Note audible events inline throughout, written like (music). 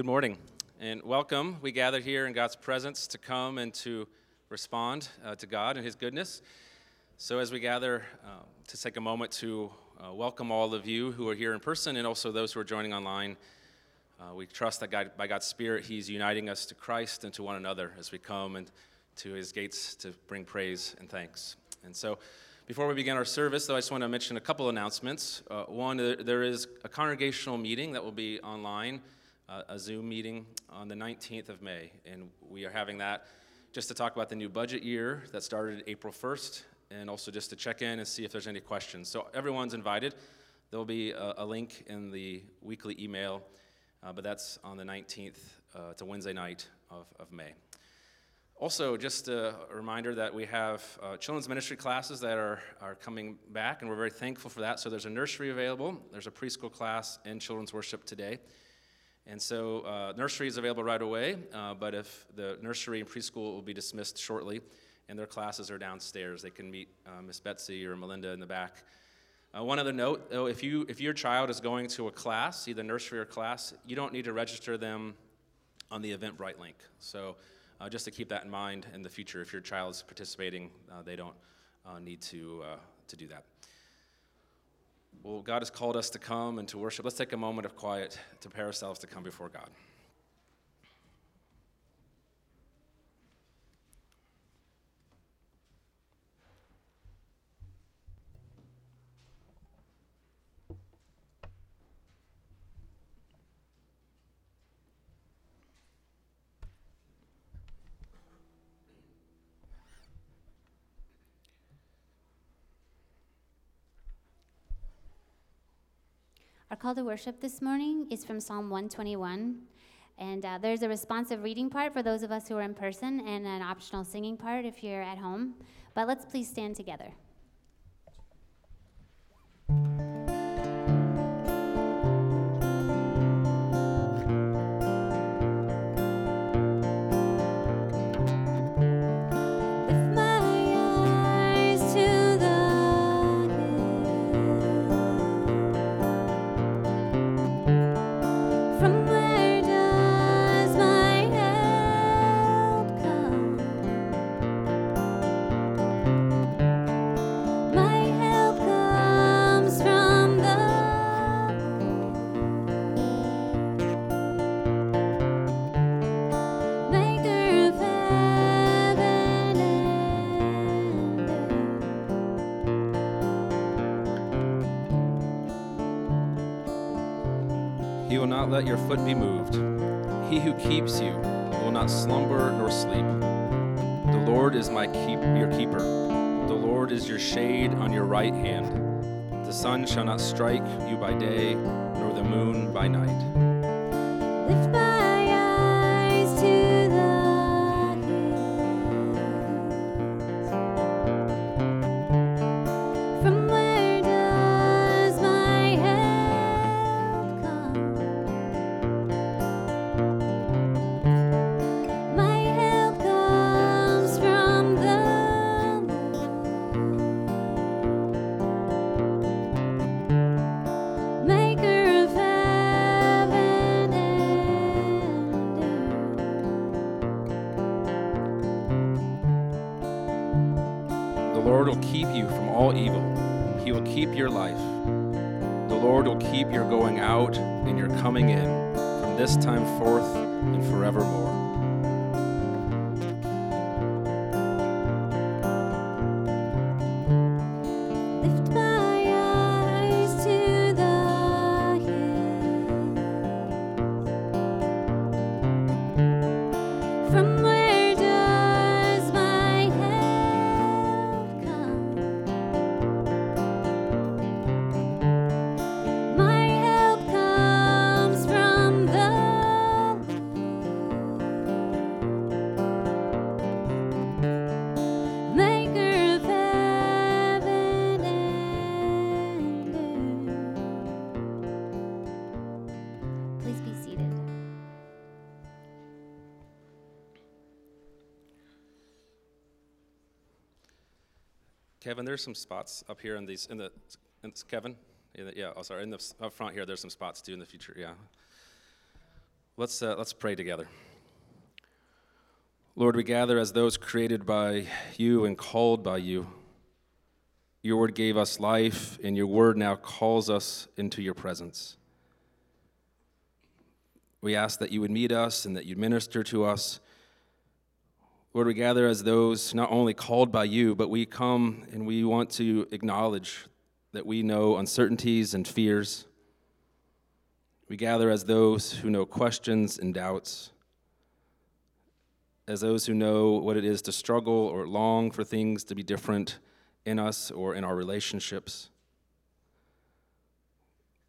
Uh, Good morning and welcome. We gather here in God's presence to come and to respond uh, to God and His goodness. So, as we gather um, to take a moment to uh, welcome all of you who are here in person and also those who are joining online, uh, we trust that God, by God's Spirit, He's uniting us to Christ and to one another as we come and to His gates to bring praise and thanks. And so, before we begin our service, though, I just want to mention a couple announcements. Uh, one, there is a congregational meeting that will be online, uh, a Zoom meeting on the 19th of May, and we are having that just to talk about the new budget year that started April 1st, and also just to check in and see if there's any questions. So everyone's invited. There'll be a, a link in the weekly email, uh, but that's on the 19th. Uh, it's a Wednesday night of, of May. Also, just a reminder that we have uh, children's ministry classes that are, are coming back, and we're very thankful for that. So, there's a nursery available, there's a preschool class, and children's worship today. And so, uh, nursery is available right away, uh, but if the nursery and preschool will be dismissed shortly, and their classes are downstairs, they can meet uh, Miss Betsy or Melinda in the back. Uh, one other note, though, if, you, if your child is going to a class, either nursery or class, you don't need to register them on the Eventbrite link. So, uh, just to keep that in mind in the future, if your child is participating, uh, they don't need to, to do that. Well, God has called us to come and to worship. Let's take a moment of quiet to prepare ourselves to come before God. Call to worship this morning is from Psalm 121. And uh, there's a responsive reading part for those of us who are in person and an optional singing part if you're at home. But let's please stand together. Not let your foot be moved. He who keeps you will not slumber nor sleep. The Lord is my keep, your keeper. The Lord is your shade on your right hand. The sun shall not strike you by day, nor the moon by night. Kevin, there's some spots up here in these, in the, in, Kevin? In the- Yeah, oh, sorry, in the, up front here, there's some spots too in the future, yeah. Let's, uh, let's pray together. Lord, we gather as those created by you and called by you. Your word gave us life, and your word now calls us into your presence. We ask that you would meet us and that you'd minister to us. Lord, we gather as those not only called by you, but we come and we want to acknowledge that we know uncertainties and fears. We gather as those who know questions and doubts, as those who know what it is to struggle or long for things to be different in us or in our relationships.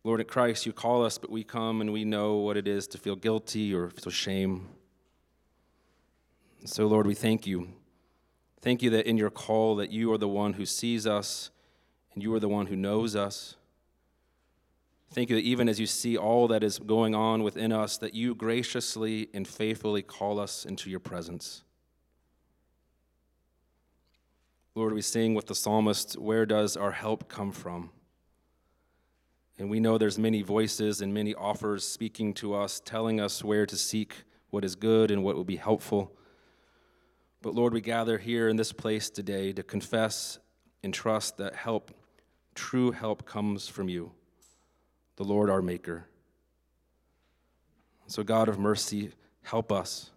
Lord, in Christ, you call us, but we come and we know what it is to feel guilty or feel shame. So, Lord, we thank you. Thank you that in your call that you are the one who sees us and you are the one who knows us. Thank you that even as you see all that is going on within us, that you graciously and faithfully call us into your presence. Lord, we sing with the psalmist, Where does our help come from? And we know there's many voices and many offers speaking to us, telling us where to seek what is good and what will be helpful. But Lord, we gather here in this place today to confess and trust that help, true help, comes from you, the Lord our Maker. So, God of mercy, help us.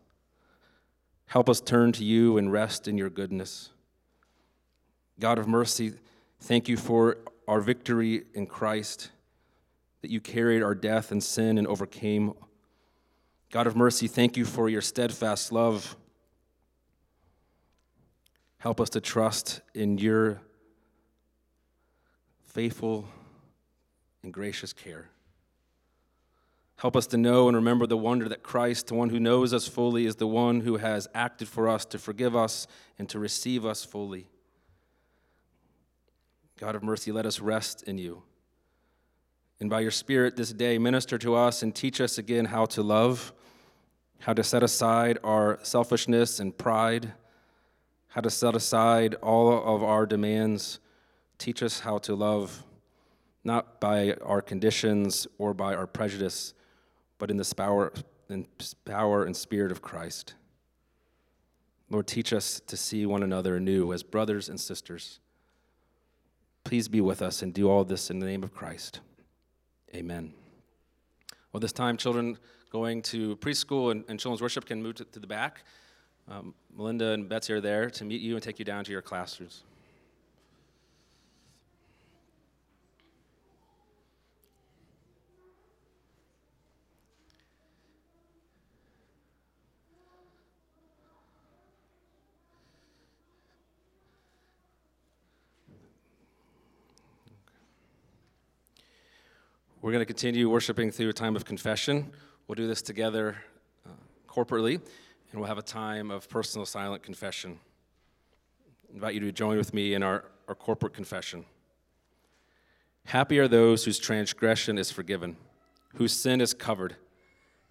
Help us turn to you and rest in your goodness. God of mercy, thank you for our victory in Christ, that you carried our death and sin and overcame. God of mercy, thank you for your steadfast love. Help us to trust in your faithful and gracious care. Help us to know and remember the wonder that Christ, the one who knows us fully, is the one who has acted for us to forgive us and to receive us fully. God of mercy, let us rest in you. And by your Spirit this day, minister to us and teach us again how to love, how to set aside our selfishness and pride, how to set aside all of our demands. Teach us how to love, not by our conditions or by our prejudice, but in the power and, power and spirit of Christ. Lord, teach us to see one another anew as brothers and sisters. Please be with us and do all this in the name of Christ. Amen. Well, this time, children going to preschool and, and children's worship can move to, to the back. Um, Melinda and Betsy are there to meet you and take you down to your classrooms. We're going to continue worshiping through a time of confession. We'll do this together uh, corporately, and we'll have a time of personal silent confession. I invite you to join with me in our, our corporate confession. Happy are those whose transgression is forgiven, whose sin is covered.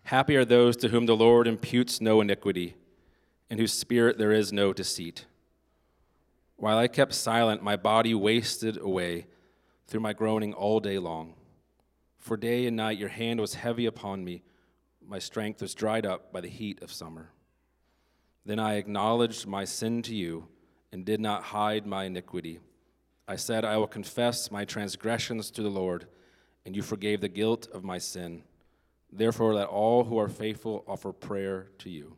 Happy are those to whom the Lord imputes no iniquity, in whose spirit there is no deceit. While I kept silent, my body wasted away through my groaning all day long. For day and night your hand was heavy upon me. My strength was dried up by the heat of summer. Then I acknowledged my sin to you and did not hide my iniquity. I said, I will confess my transgressions to the Lord, and you forgave the guilt of my sin. Therefore, let all who are faithful offer prayer to you.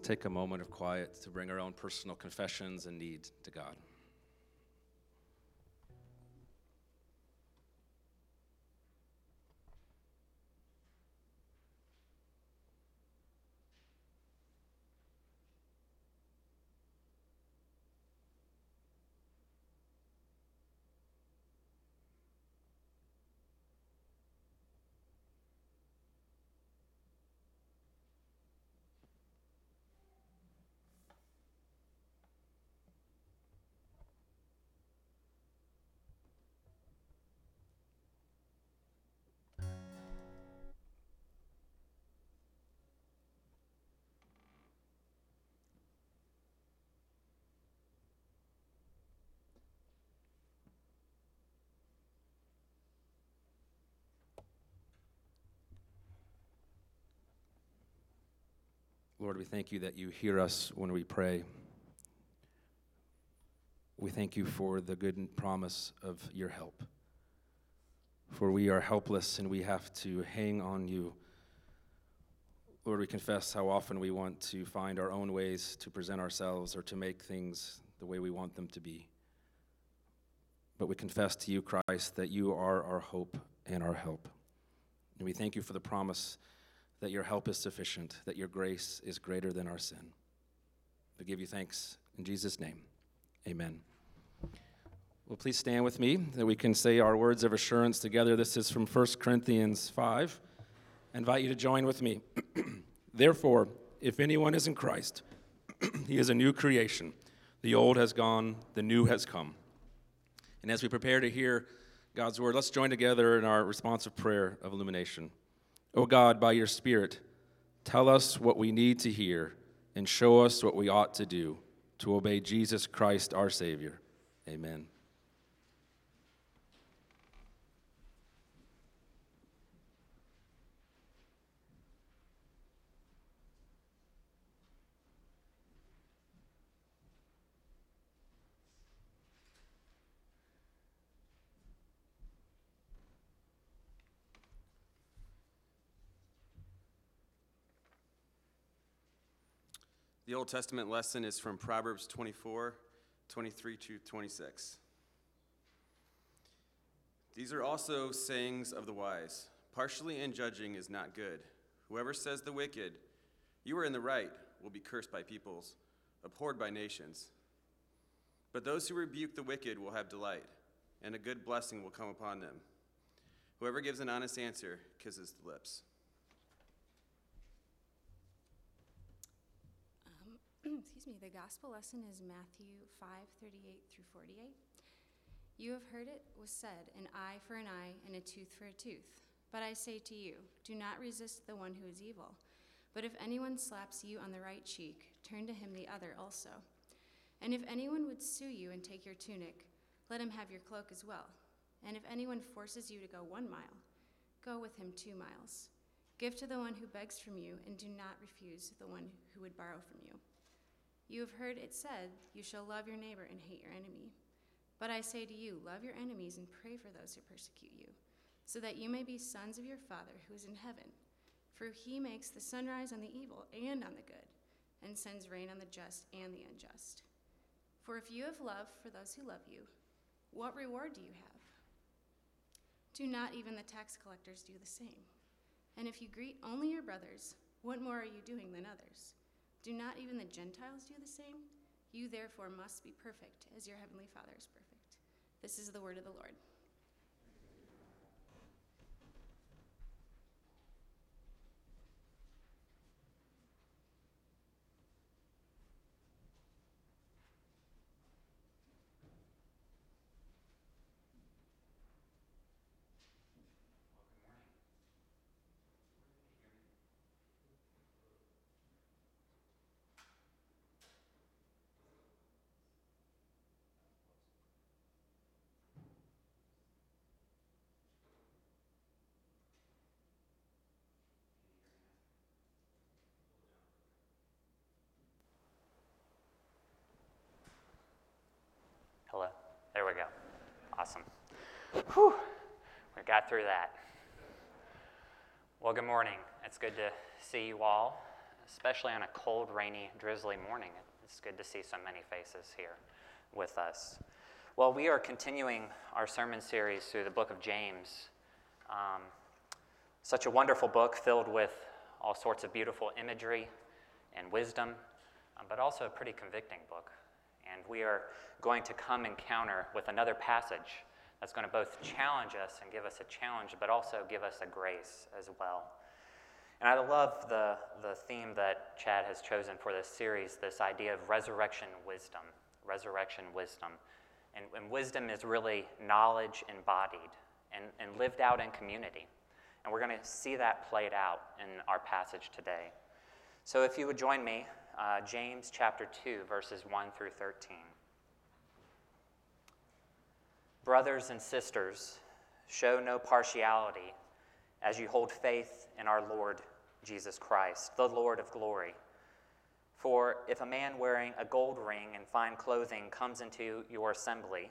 Let's take a moment of quiet to bring our own personal confessions and needs to God. Lord, we thank you that you hear us when we pray. We thank you for the good promise of your help. For we are helpless and we have to hang on you. Lord, we confess how often we want to find our own ways to present ourselves or to make things the way we want them to be. But we confess to you, Christ, that you are our hope and our help. And we thank you for the promise that your help is sufficient, that your grace is greater than our sin. We give you thanks in Jesus' name. Amen. Well, please stand with me that we can say our words of assurance together. This is from 1 Corinthians 5. I invite you to join with me. (clears throat) Therefore, if anyone is in Christ, (clears throat) he is a new creation. The old has gone, the new has come. And as we prepare to hear God's word, let's join together in our responsive prayer of illumination. O God, by your Spirit, tell us what we need to hear and show us what we ought to do to obey Jesus Christ, our Savior. Amen. The Old Testament lesson is from Proverbs 24, 23 to 26. These are also sayings of the wise. Partially in judging is not good. Whoever says the wicked, you are in the right, will be cursed by peoples, abhorred by nations. But those who rebuke the wicked will have delight, and a good blessing will come upon them. Whoever gives an honest answer kisses the lips. (clears throat) excuse me, the gospel lesson is Matthew 5 38 through 48. You have heard it was said, an eye for an eye and a tooth for a tooth. But I say to you, do not resist the one who is evil. But if anyone slaps you on the right cheek, turn to him the other also. And if anyone would sue you and take your tunic, let him have your cloak as well. And if anyone forces you to go one mile, go with him two miles. Give to the one who begs from you, and do not refuse the one who would borrow from you. You have heard it said, You shall love your neighbor and hate your enemy. But I say to you, love your enemies and pray for those who persecute you, so that you may be sons of your Father who is in heaven. For he makes the sun rise on the evil and on the good, and sends rain on the just and the unjust. For if you have love for those who love you, what reward do you have? Do not even the tax collectors do the same? And if you greet only your brothers, what more are you doing than others? Do not even the Gentiles do the same? You therefore must be perfect, as your heavenly Father is perfect. This is the word of the Lord. Hello? There we go. Awesome. Whew. We got through that. Well, good morning. It's good to see you all especially on a cold, rainy, drizzly morning. It's good to see so many faces here with us. Well, we are continuing our sermon series through the book of James. Um, such a wonderful book filled with all sorts of beautiful imagery and wisdom, um, but also a pretty convicting book. And we are going to come encounter with another passage that's going to both challenge us and give us a challenge, but also give us a grace as well. And I love the, the theme that Chad has chosen for this series this idea of resurrection wisdom. Resurrection wisdom. And, and wisdom is really knowledge embodied and, and lived out in community. And we're going to see that played out in our passage today. So if you would join me, uh, James chapter 2, verses 1 through 13. Brothers and sisters, show no partiality as you hold faith in our Lord Jesus Christ, the Lord of glory. For if a man wearing a gold ring and fine clothing comes into your assembly,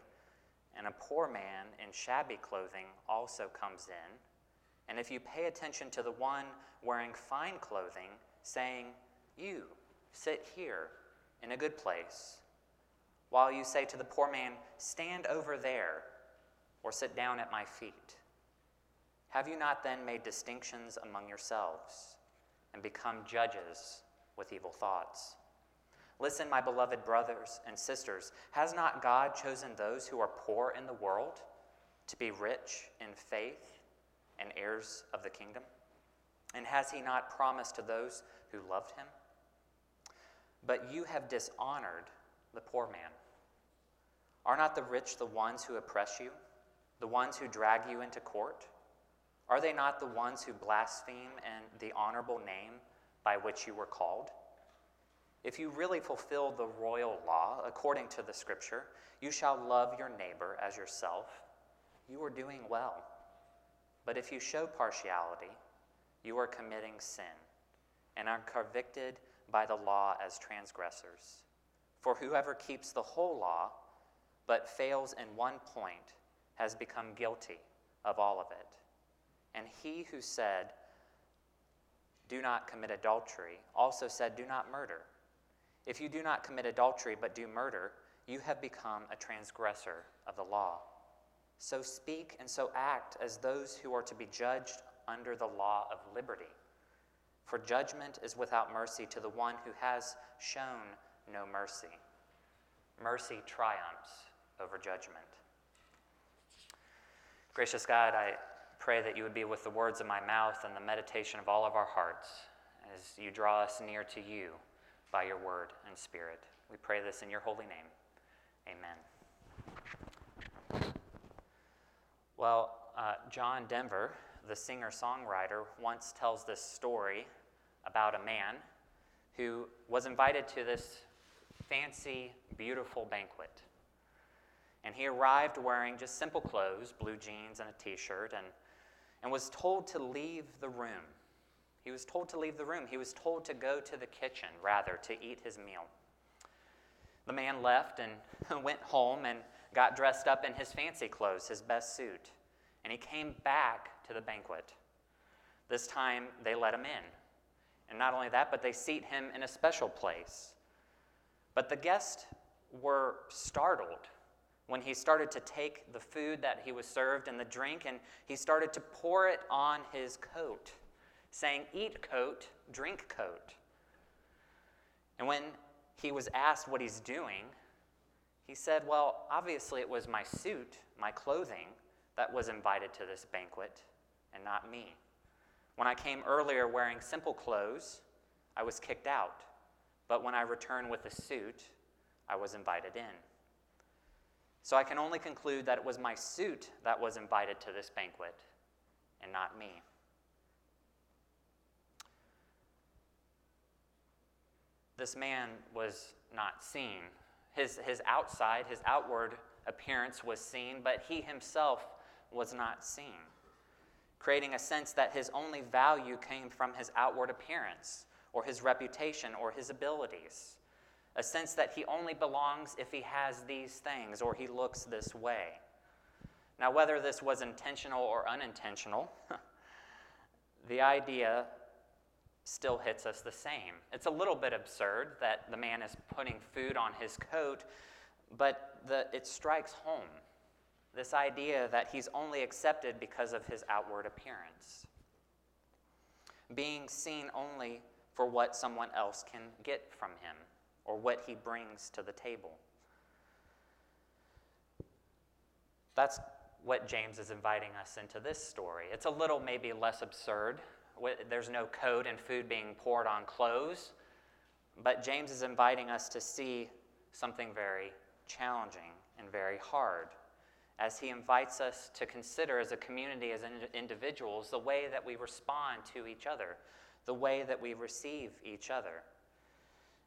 and a poor man in shabby clothing also comes in, and if you pay attention to the one wearing fine clothing, saying, You sit here in a good place, while you say to the poor man, Stand over there, or sit down at my feet, have you not then made distinctions among yourselves and become judges with evil thoughts? Listen, my beloved brothers and sisters, has not God chosen those who are poor in the world to be rich in faith and heirs of the kingdom? And has he not promised to those who loved him? But you have dishonored the poor man. Are not the rich the ones who oppress you, the ones who drag you into court? Are they not the ones who blaspheme and the honorable name by which you were called? If you really fulfill the royal law according to the scripture, you shall love your neighbor as yourself, you are doing well. But if you show partiality, you are committing sin and are convicted by the law as transgressors. For whoever keeps the whole law but fails in one point has become guilty of all of it. And he who said, Do not commit adultery, also said, Do not murder. If you do not commit adultery but do murder, you have become a transgressor of the law. So speak and so act as those who are to be judged under the law of liberty. For judgment is without mercy to the one who has shown no mercy. Mercy triumphs over judgment. Gracious God, I pray that you would be with the words of my mouth and the meditation of all of our hearts as you draw us near to you by your word and spirit. We pray this in your holy name. Amen. Well, uh, John Denver, the singer songwriter, once tells this story about a man who was invited to this fancy, beautiful banquet. And he arrived wearing just simple clothes, blue jeans and a t shirt, and, and was told to leave the room. He was told to leave the room. He was told to go to the kitchen, rather, to eat his meal. The man left and (laughs) went home and got dressed up in his fancy clothes, his best suit. And he came back to the banquet. This time, they let him in. And not only that, but they seat him in a special place. But the guests were startled when he started to take the food that he was served and the drink, and he started to pour it on his coat, saying, Eat coat, drink coat. And when he was asked what he's doing, he said, Well, obviously it was my suit, my clothing, that was invited to this banquet, and not me. When I came earlier wearing simple clothes, I was kicked out. But when I returned with a suit, I was invited in. So I can only conclude that it was my suit that was invited to this banquet and not me. This man was not seen. His, his outside, his outward appearance was seen, but he himself was not seen, creating a sense that his only value came from his outward appearance, or his reputation, or his abilities a sense that he only belongs if he has these things or he looks this way. Now, whether this was intentional or unintentional, (laughs) the idea still hits us the same. It's a little bit absurd that the man is putting food on his coat, but the, it strikes home this idea that he's only accepted because of his outward appearance, being seen only for what someone else can get from him or what he brings to the table. That's what James is inviting us into this story. It's a little maybe less absurd. There's no code and food being poured on clothes, but James is inviting us to see something very challenging and very hard as he invites us to consider as a community, as individuals, the way that we respond to each other, the way that we receive each other.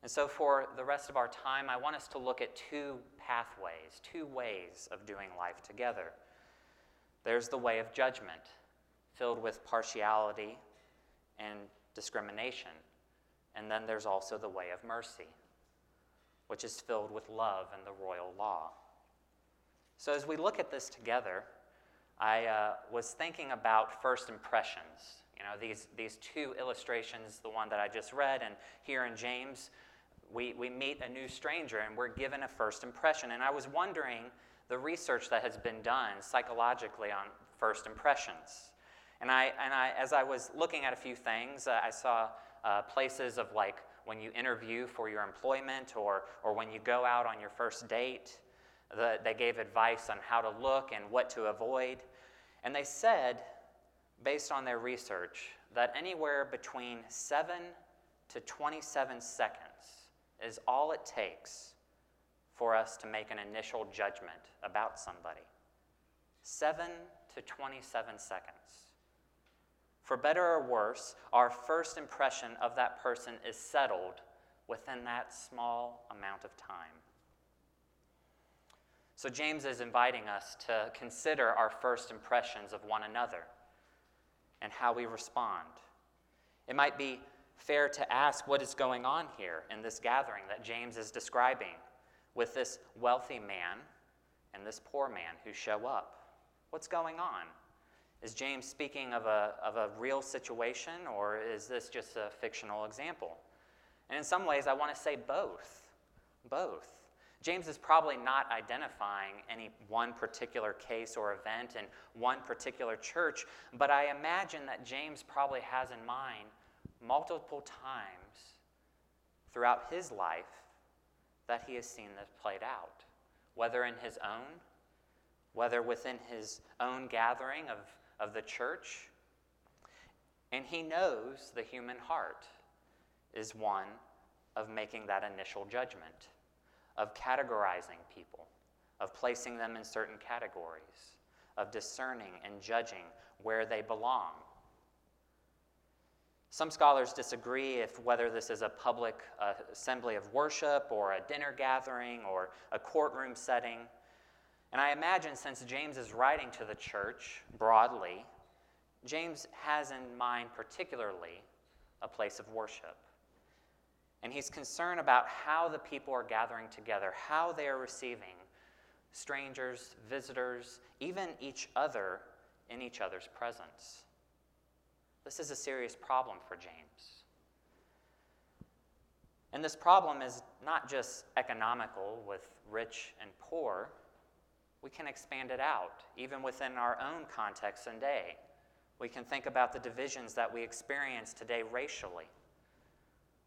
And so, for the rest of our time, I want us to look at two pathways, two ways of doing life together. There's the way of judgment, filled with partiality and discrimination. And then there's also the way of mercy, which is filled with love and the royal law. So, as we look at this together, I uh, was thinking about first impressions. You know, these, these two illustrations, the one that I just read, and here in James, we, we meet a new stranger and we're given a first impression. And I was wondering the research that has been done psychologically on first impressions. And, I, and I, as I was looking at a few things, uh, I saw uh, places of like when you interview for your employment or, or when you go out on your first date, the, they gave advice on how to look and what to avoid. And they said, based on their research, that anywhere between 7 to 27 seconds is all it takes for us to make an initial judgment about somebody. 7 to 27 seconds. For better or worse, our first impression of that person is settled within that small amount of time. So, James is inviting us to consider our first impressions of one another and how we respond. It might be fair to ask what is going on here in this gathering that James is describing with this wealthy man and this poor man who show up. What's going on? Is James speaking of a, of a real situation, or is this just a fictional example? And in some ways, I want to say both. Both. James is probably not identifying any one particular case or event in one particular church, but I imagine that James probably has in mind multiple times throughout his life that he has seen this played out, whether in his own, whether within his own gathering of, of the church. And he knows the human heart is one of making that initial judgment, of categorizing people, of placing them in certain categories, of discerning and judging where they belong some scholars disagree if whether this is a public uh, assembly of worship or a dinner gathering or a courtroom setting. And I imagine since James is writing to the church broadly, James has in mind particularly a place of worship. And he's concerned about how the people are gathering together, how they are receiving strangers, visitors, even each other in each other's presence. This is a serious problem for James. And this problem is not just economical with rich and poor. We can expand it out, even within our own context and day. We can think about the divisions that we experience today racially.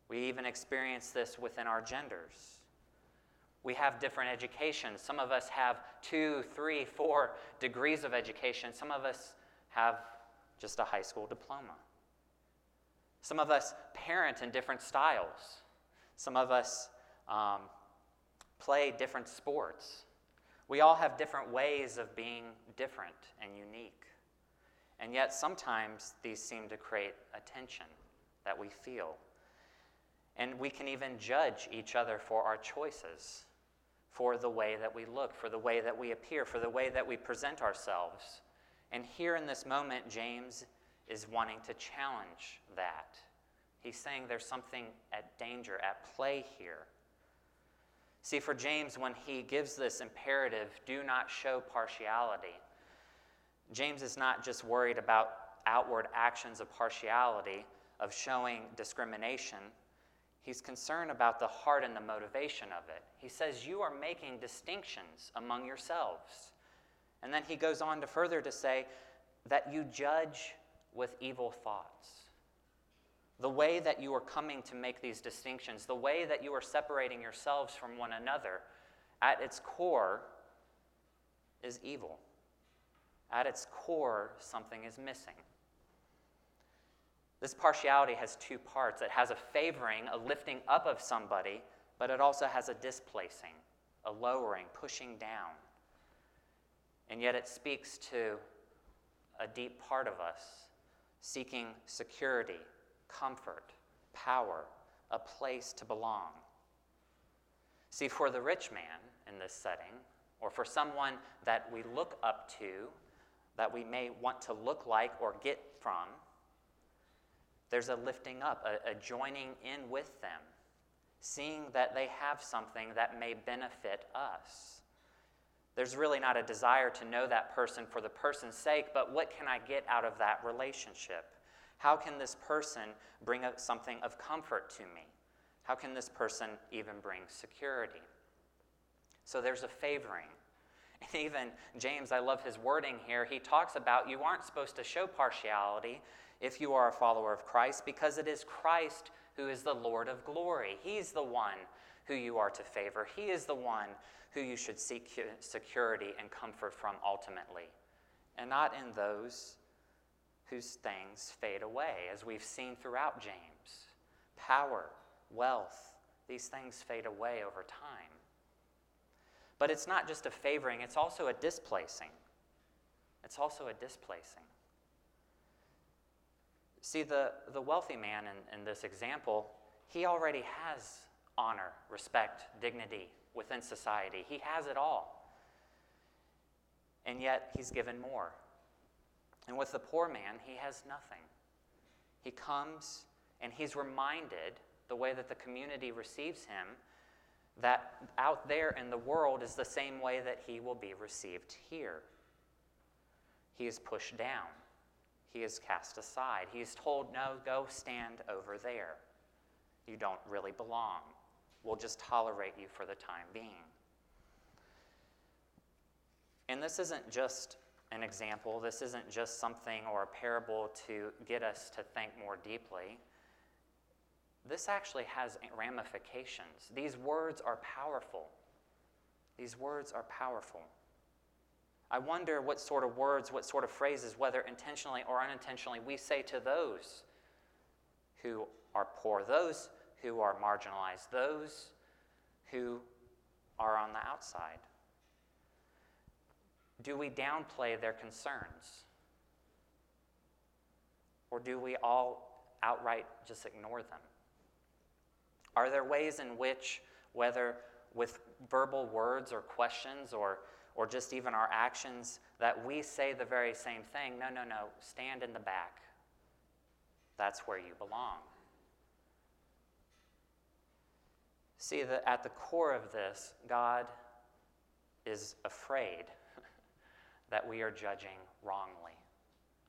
We even experience this within our genders. We have different education. Some of us have two, three, four degrees of education. Some of us have just a high school diploma. Some of us parent in different styles. Some of us um, play different sports. We all have different ways of being different and unique. And yet, sometimes these seem to create a tension that we feel. And we can even judge each other for our choices, for the way that we look, for the way that we appear, for the way that we present ourselves. And here in this moment, James is wanting to challenge that. He's saying there's something at danger, at play here. See, for James, when he gives this imperative, do not show partiality, James is not just worried about outward actions of partiality, of showing discrimination, he's concerned about the heart and the motivation of it. He says, You are making distinctions among yourselves. And then he goes on to further to say that you judge with evil thoughts. The way that you are coming to make these distinctions, the way that you are separating yourselves from one another, at its core is evil. At its core, something is missing. This partiality has two parts it has a favoring, a lifting up of somebody, but it also has a displacing, a lowering, pushing down. And yet it speaks to a deep part of us seeking security, comfort, power, a place to belong. See, for the rich man in this setting, or for someone that we look up to, that we may want to look like or get from, there's a lifting up, a, a, joining in with them, seeing that they have something that may benefit us. There's really not a desire to know that person for the person's sake, but what can I get out of that relationship? How can this person bring something of comfort to me? How can this person even bring security? So there's a favoring. And (laughs) even James, I love his wording here. He talks about you aren't supposed to show partiality if you are a follower of Christ because it is Christ who is the Lord of glory. He's the one who you are to favor, He is the one who you should seek security and comfort from ultimately, and not in those whose things fade away, as we've seen throughout James. Power, wealth, these things fade away over time. But it's not just a favoring, it's also a displacing. It's also a displacing. See, the, the wealthy man in, in this example, he already has honor, respect, dignity within society. He has it all. And yet, he's given more. And with the poor man, he has nothing. He comes and he's reminded, the way that the community receives him, that out there in the world is the same way that he will be received here. He is pushed down, he is cast aside. He is told, No, go stand over there. You don't really belong. We'll just tolerate you for the time being. And this isn't just an example, this isn't just something or a parable to get us to think more deeply this actually has ramifications. These words are powerful. These words are powerful. I wonder what sort of words, what sort of phrases, whether intentionally or unintentionally, we say to those who are poor, those who are marginalized, those who are on the outside. Do we downplay their concerns? Or do we all outright just ignore them? Are there ways in which, whether with verbal words or questions or, or just even our actions, that we say the very same thing? No, no, no, stand in the back. That's where you belong. See, that at the core of this, God is afraid (laughs) that we are judging wrongly.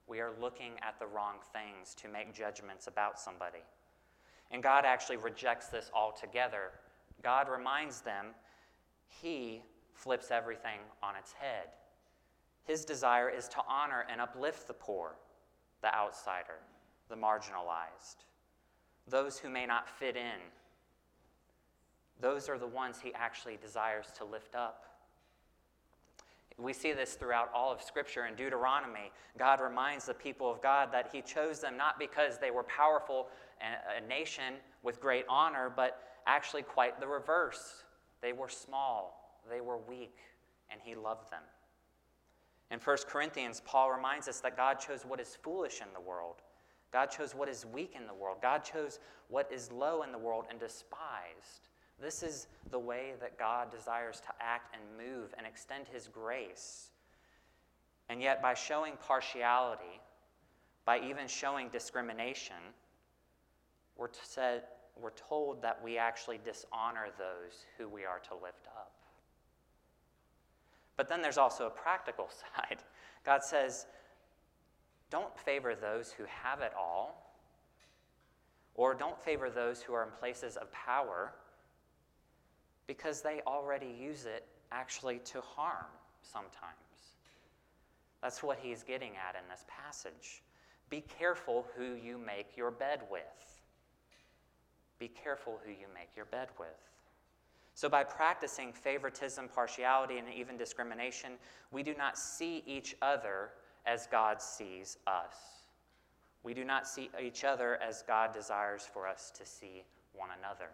We are looking at the wrong things to make judgments about somebody. And God actually rejects this altogether. God reminds them He flips everything on its head. His desire is to honor and uplift the poor, the outsider, the marginalized, those who may not fit in. Those are the ones He actually desires to lift up. We see this throughout all of Scripture. In Deuteronomy, God reminds the people of God that He chose them not because they were powerful a nation with great honor, but actually quite the reverse. They were small, they were weak, and he loved them. In 1 Corinthians, Paul reminds us that God chose what is foolish in the world. God chose what is weak in the world. God chose what is low in the world and despised. This is the way that God desires to act and move and extend his grace. And yet, by showing partiality, by even showing discrimination, we're, said, we're told that we actually dishonor those who we are to lift up. But then there's also a practical (laughs) side. God says, don't favor those who have it all. Or don't favor those who are in places of power because they already use it actually to harm sometimes. That's what he's getting at in this passage. Be careful who you make your bed with. Be careful who you make your bed with. So, by practicing favoritism, partiality, and even discrimination, we do not see each other as God sees us. We do not see each other as God desires for us to see one another.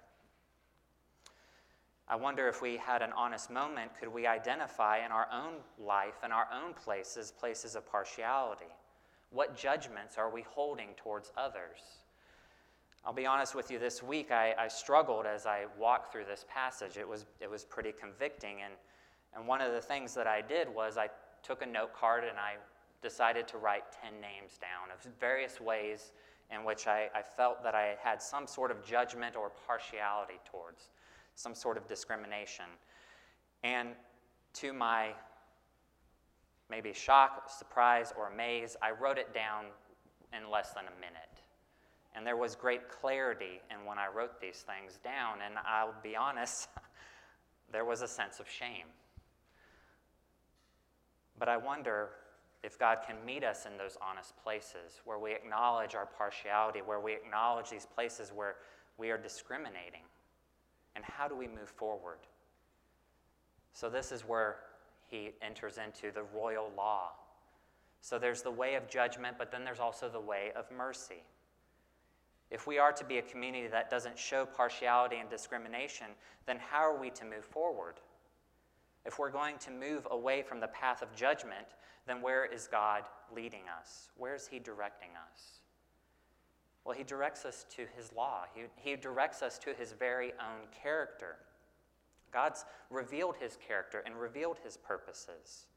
I wonder if we had an honest moment, could we identify in our own life and our own places places of partiality? What judgments are we holding towards others? I'll be honest with you, this week I, I struggled as I walked through this passage. It was, it was pretty convicting. And, and one of the things that I did was I took a note card and I decided to write 10 names down of various ways in which I, I felt that I had some sort of judgment or partiality towards, some sort of discrimination. And to my maybe shock, surprise, or amaze, I wrote it down in less than a minute. And there was great clarity in when I wrote these things down. And I'll be honest, (laughs) there was a sense of shame. But I wonder if God can meet us in those honest places where we acknowledge our partiality, where we acknowledge these places where we are discriminating. And how do we move forward? So, this is where he enters into the royal law. So, there's the way of judgment, but then there's also the way of mercy. If we are to be a community that doesn't show partiality and discrimination, then how are we to move forward? If we're going to move away from the path of judgment, then where is God leading us? Where is He directing us? Well, He directs us to His law, He, he directs us to His very own character. God's revealed His character and revealed His purposes.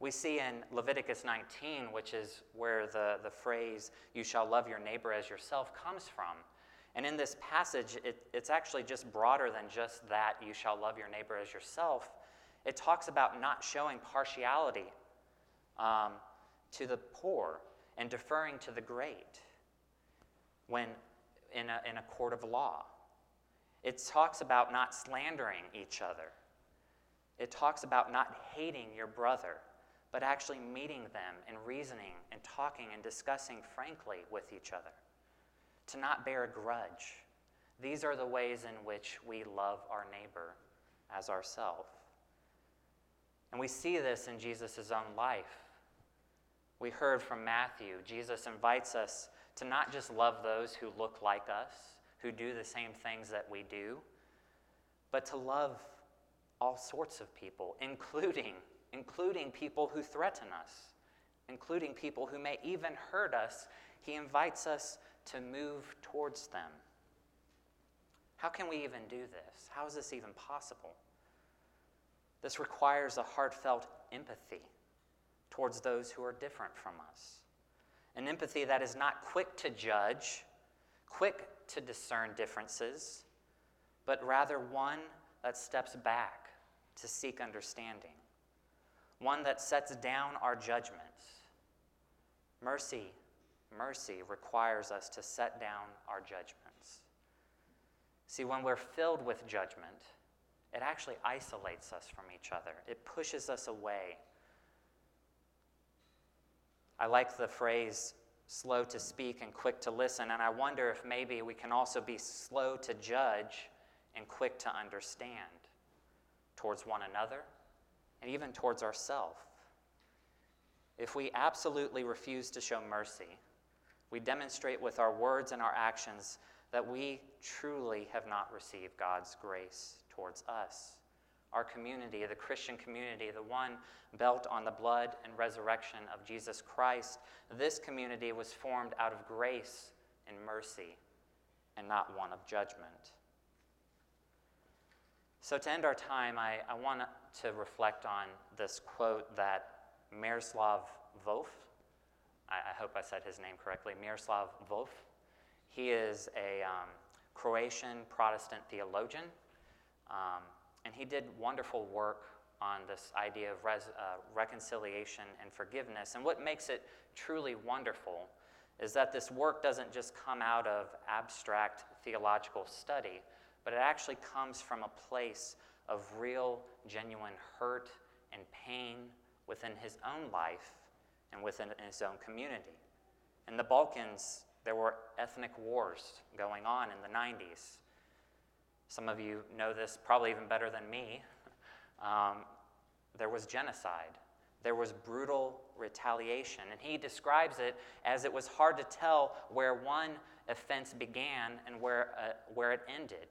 We see in Leviticus 19, which is where the, the phrase, you shall love your neighbor as yourself, comes from. And in this passage, it, it's actually just broader than just that, you shall love your neighbor as yourself. It talks about not showing partiality um, to the poor and deferring to the great when in a, in a court of law. It talks about not slandering each other. It talks about not hating your brother but actually meeting them and reasoning and talking and discussing frankly with each other. To not bear a grudge. These are the ways in which we love our neighbor as ourself. And we see this in Jesus' own life. We heard from Matthew, Jesus invites us to not just love those who look like us, who do the same things that we do, but to love all sorts of people, (laughs) including including people who threaten us, including people who may even hurt us. He invites us to move towards them. How can we even do this? How is this even possible? This requires a heartfelt empathy towards those who are different from us. An empathy that is not quick to judge, quick to discern differences, but rather one that steps back to seek understanding one that sets down our judgments. Mercy, mercy requires us to set down our judgments. See, when we're filled with judgment, it actually isolates us from each other, it pushes us away. I like the phrase slow to speak and quick to listen, and I wonder if maybe we can also be slow to judge and quick to understand towards one another and even towards ourselves. If we absolutely refuse to show mercy, we demonstrate with our words and our actions that we truly have not received God's grace towards us. Our community, the Christian community, the one built on the blood and resurrection of Jesus Christ, this community was formed out of grace and mercy and not one of judgment. So, to end our time, I, I want to reflect on this quote that Miroslav Volf, I, I, hope I said his name correctly, Miroslav Volf, he is a um, Croatian Protestant theologian, um, and he did wonderful work on this idea of res, uh, reconciliation and forgiveness. And what makes it truly wonderful is that this work doesn't just come out of abstract theological study, but it actually comes from a place of real, genuine hurt and pain within his own life and within his own community. In the Balkans, there were ethnic wars going on in the 90s. Some of you know this probably even better than me. Um, there was genocide, there was brutal retaliation. And he describes it as it was hard to tell where one offense began and where, uh, where it ended,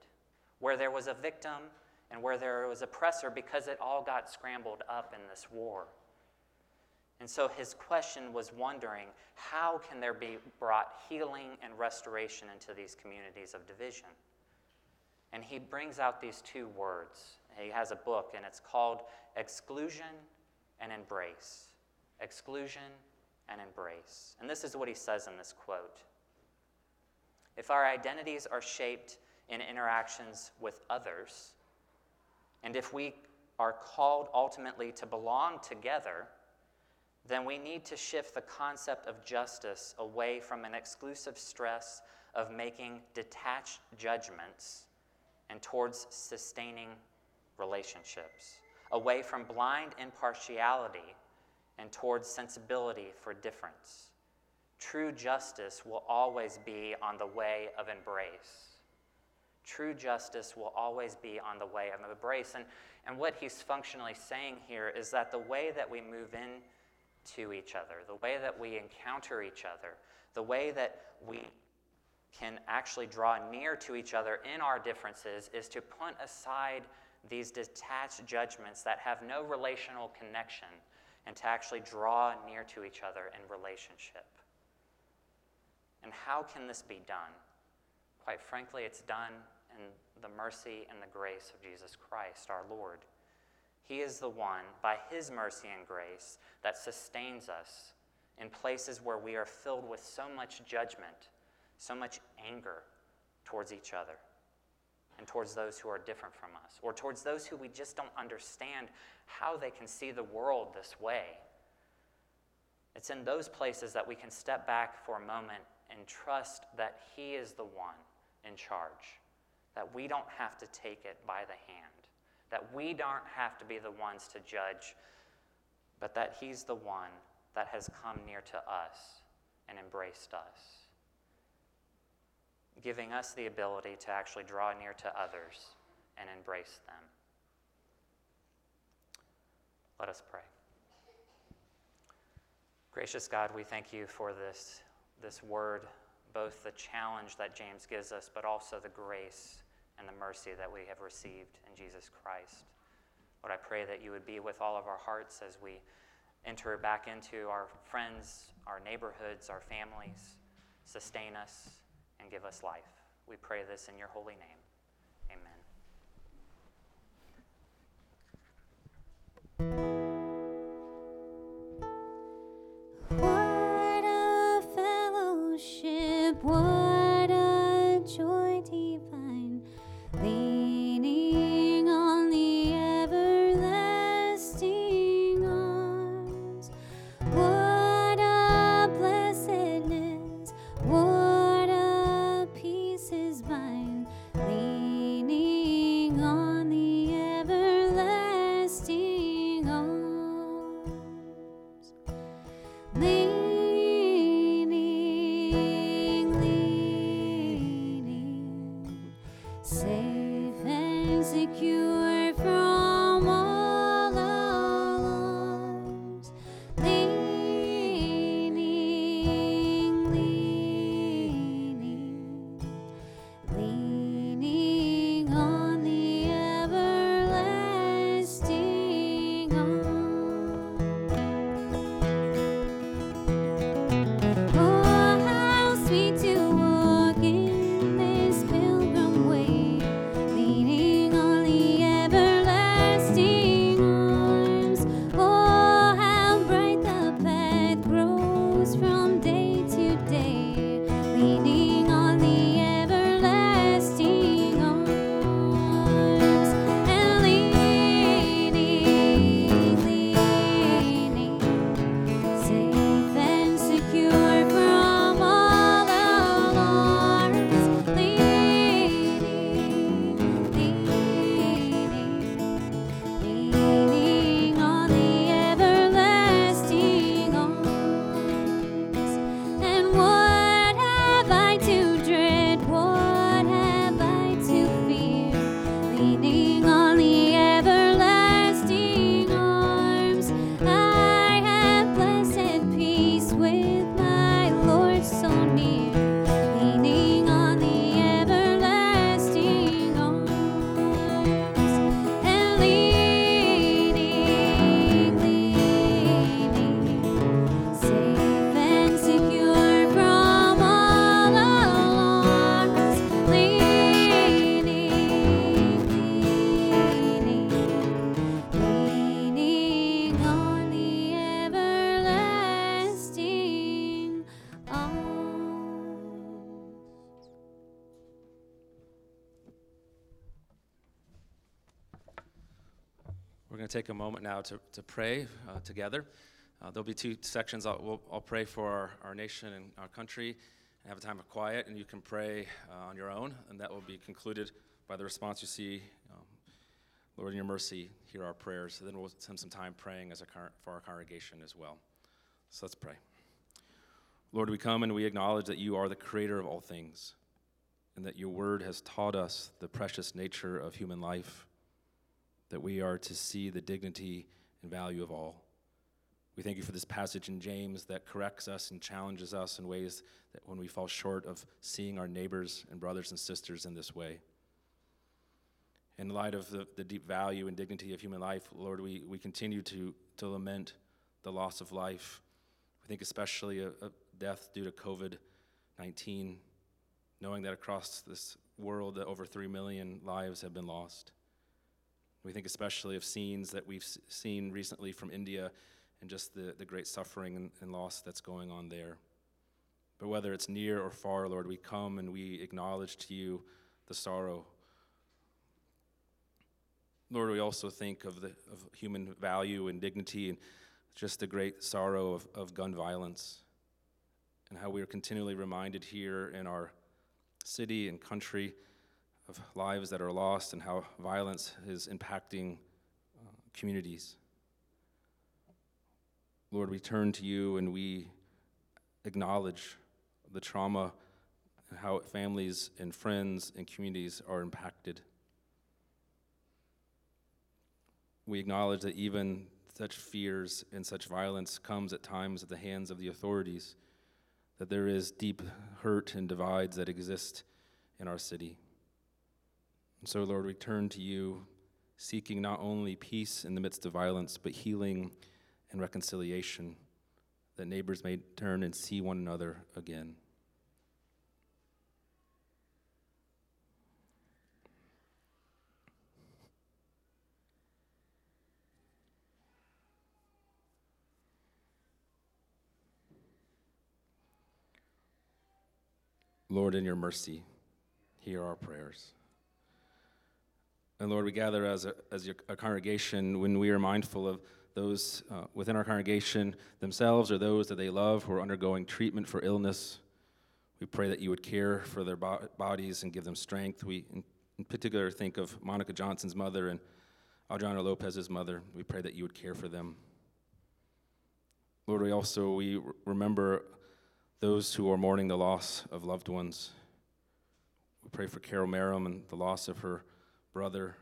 where there was a victim and where there was oppressor because it all got scrambled up in this war. And so his question was wondering how can there be brought healing and restoration into these communities of division? And he brings out these two words. He has a book, and it's called Exclusion and Embrace. Exclusion and Embrace. And this is what he says in this quote If our identities are shaped in interactions with others, and if we are called ultimately to belong together, then we need to shift the concept of justice away from an exclusive stress of making detached judgments and towards sustaining relationships, away from blind impartiality and towards sensibility for difference. True justice will always be on the way of embrace. True justice will always be on the way of embrace. And, and what he's functionally saying here is that the way that we move in to each other, the way that we encounter each other, the way that we can actually draw near to each other in our differences is to put aside these detached judgments that have no relational connection and to actually draw near to each other in relationship. And how can this be done? Quite frankly, it's done in the mercy and the grace of Jesus Christ, our Lord. He is the one, by His mercy and grace, that sustains us in places where we are filled with so much judgment, so much anger towards each other, and towards those who are different from us, or towards those who we just don't understand how they can see the world this way. It's in those places that we can step back for a moment and trust that He is the one in charge, that we don't have to take it by the hand that we don't have to be the ones to judge, but that He's the one that has come near to us and embraced us, giving us the ability to actually draw near to others and embrace them. Let us pray. Gracious God, we thank you for this, this word, both the challenge that James gives us, but also the grace and the mercy that we have received in Jesus Christ. Lord, I pray that you would be with all of our hearts as we enter back into our friends, our neighborhoods, our families. Sustain us and give us life. We pray this in your holy name. Take a moment now to, to pray uh, together. Uh, there'll be two sections. I'll, we'll, I'll pray for our, our nation and our country and have a time of quiet, and you can pray uh, on your own, and that will be concluded by the response you see. Um, Lord, in your mercy, hear our prayers. then we'll spend some time praying as a, cor- for our congregation as well. So let's pray. Lord, we come and we acknowledge that you are the creator of all things, and that your word has taught us the precious nature of human life, that we are to see the dignity and value of all. We thank you for this passage in James that corrects us and challenges us in ways that when we fall short of seeing our neighbors and brothers and sisters in this way. In light of the, the deep value and dignity of human life, Lord, we, we continue to, to lament the loss of life. We think especially of, death due to COVID 19, knowing that across this world that over 3 million lives have been lost. We think especially of scenes that we've seen recently from India and just the, the great suffering and, and loss that's going on there. But whether it's near or far, Lord, we come and we acknowledge to you the sorrow. Lord, we also think of, the, of human value and dignity and just the great sorrow of, of gun violence and how we are continually reminded here in our city and country of lives that are lost and how violence is impacting uh, communities. Lord, we turn to you and we acknowledge the trauma and how families and friends and communities are impacted. We acknowledge that even such fears and such violence comes at times at the hands of the authorities, that there is deep hurt and divides that exist in our city. And so, Lord, we turn to you, seeking not only peace in the midst of violence, but healing and reconciliation, that neighbors may turn and see one another again. Lord, in your mercy, hear our prayers. And Lord, we gather as a, as a congregation when we are mindful of those uh, within our congregation themselves or those that they love who are undergoing treatment for illness. We pray that you would care for their bo- bodies and give them strength. We, in, in, particular, think of Monica Johnson's mother and Adriana Lopez's mother. We pray that you would care for them. Lord, we also we remember those who are mourning the loss of loved ones. We pray for Carol Merrim and the loss of her brother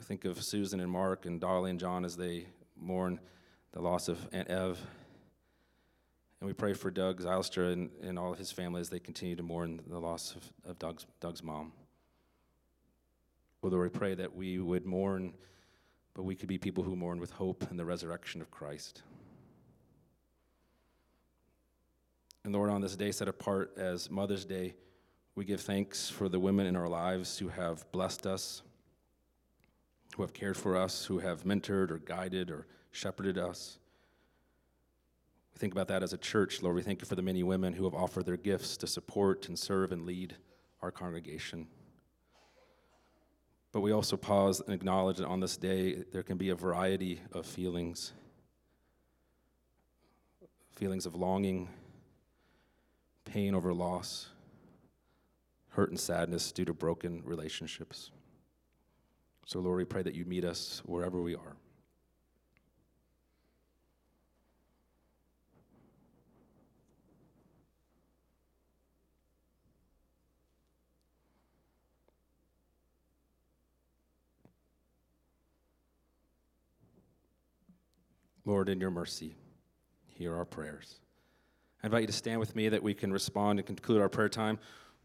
think of Susan and Mark and Dolly and John as they mourn the loss of Aunt Ev. And we pray for Doug Zylstra and, and all of his family as they continue to mourn the loss of, of Doug's, Doug's mom. Lord, we pray that we would mourn, but we could be people who mourn with hope in the resurrection of Christ. And Lord, on this day set apart as Mother's Day, we give thanks for the women in our lives who have blessed us who have cared for us, who have mentored or guided or shepherded us. We think about that as a church, Lord. We thank you for the many women who have offered their gifts to support and serve and lead our congregation. But we also pause and acknowledge that on this day there can be a variety of feelings feelings of longing, pain over loss, hurt and sadness due to broken relationships. So, Lord, we pray that you meet us wherever we are. Lord, in your mercy, hear our prayers. I invite you to stand with me that we can respond and conclude our prayer time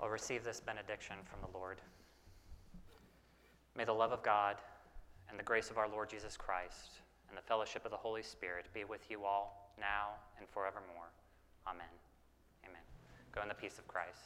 I'll receive this benediction from the Lord. May the love of God and the grace of our Lord Jesus Christ and the fellowship of the Holy Spirit be with you all now and forevermore. Amen. Amen. Go in the peace of Christ.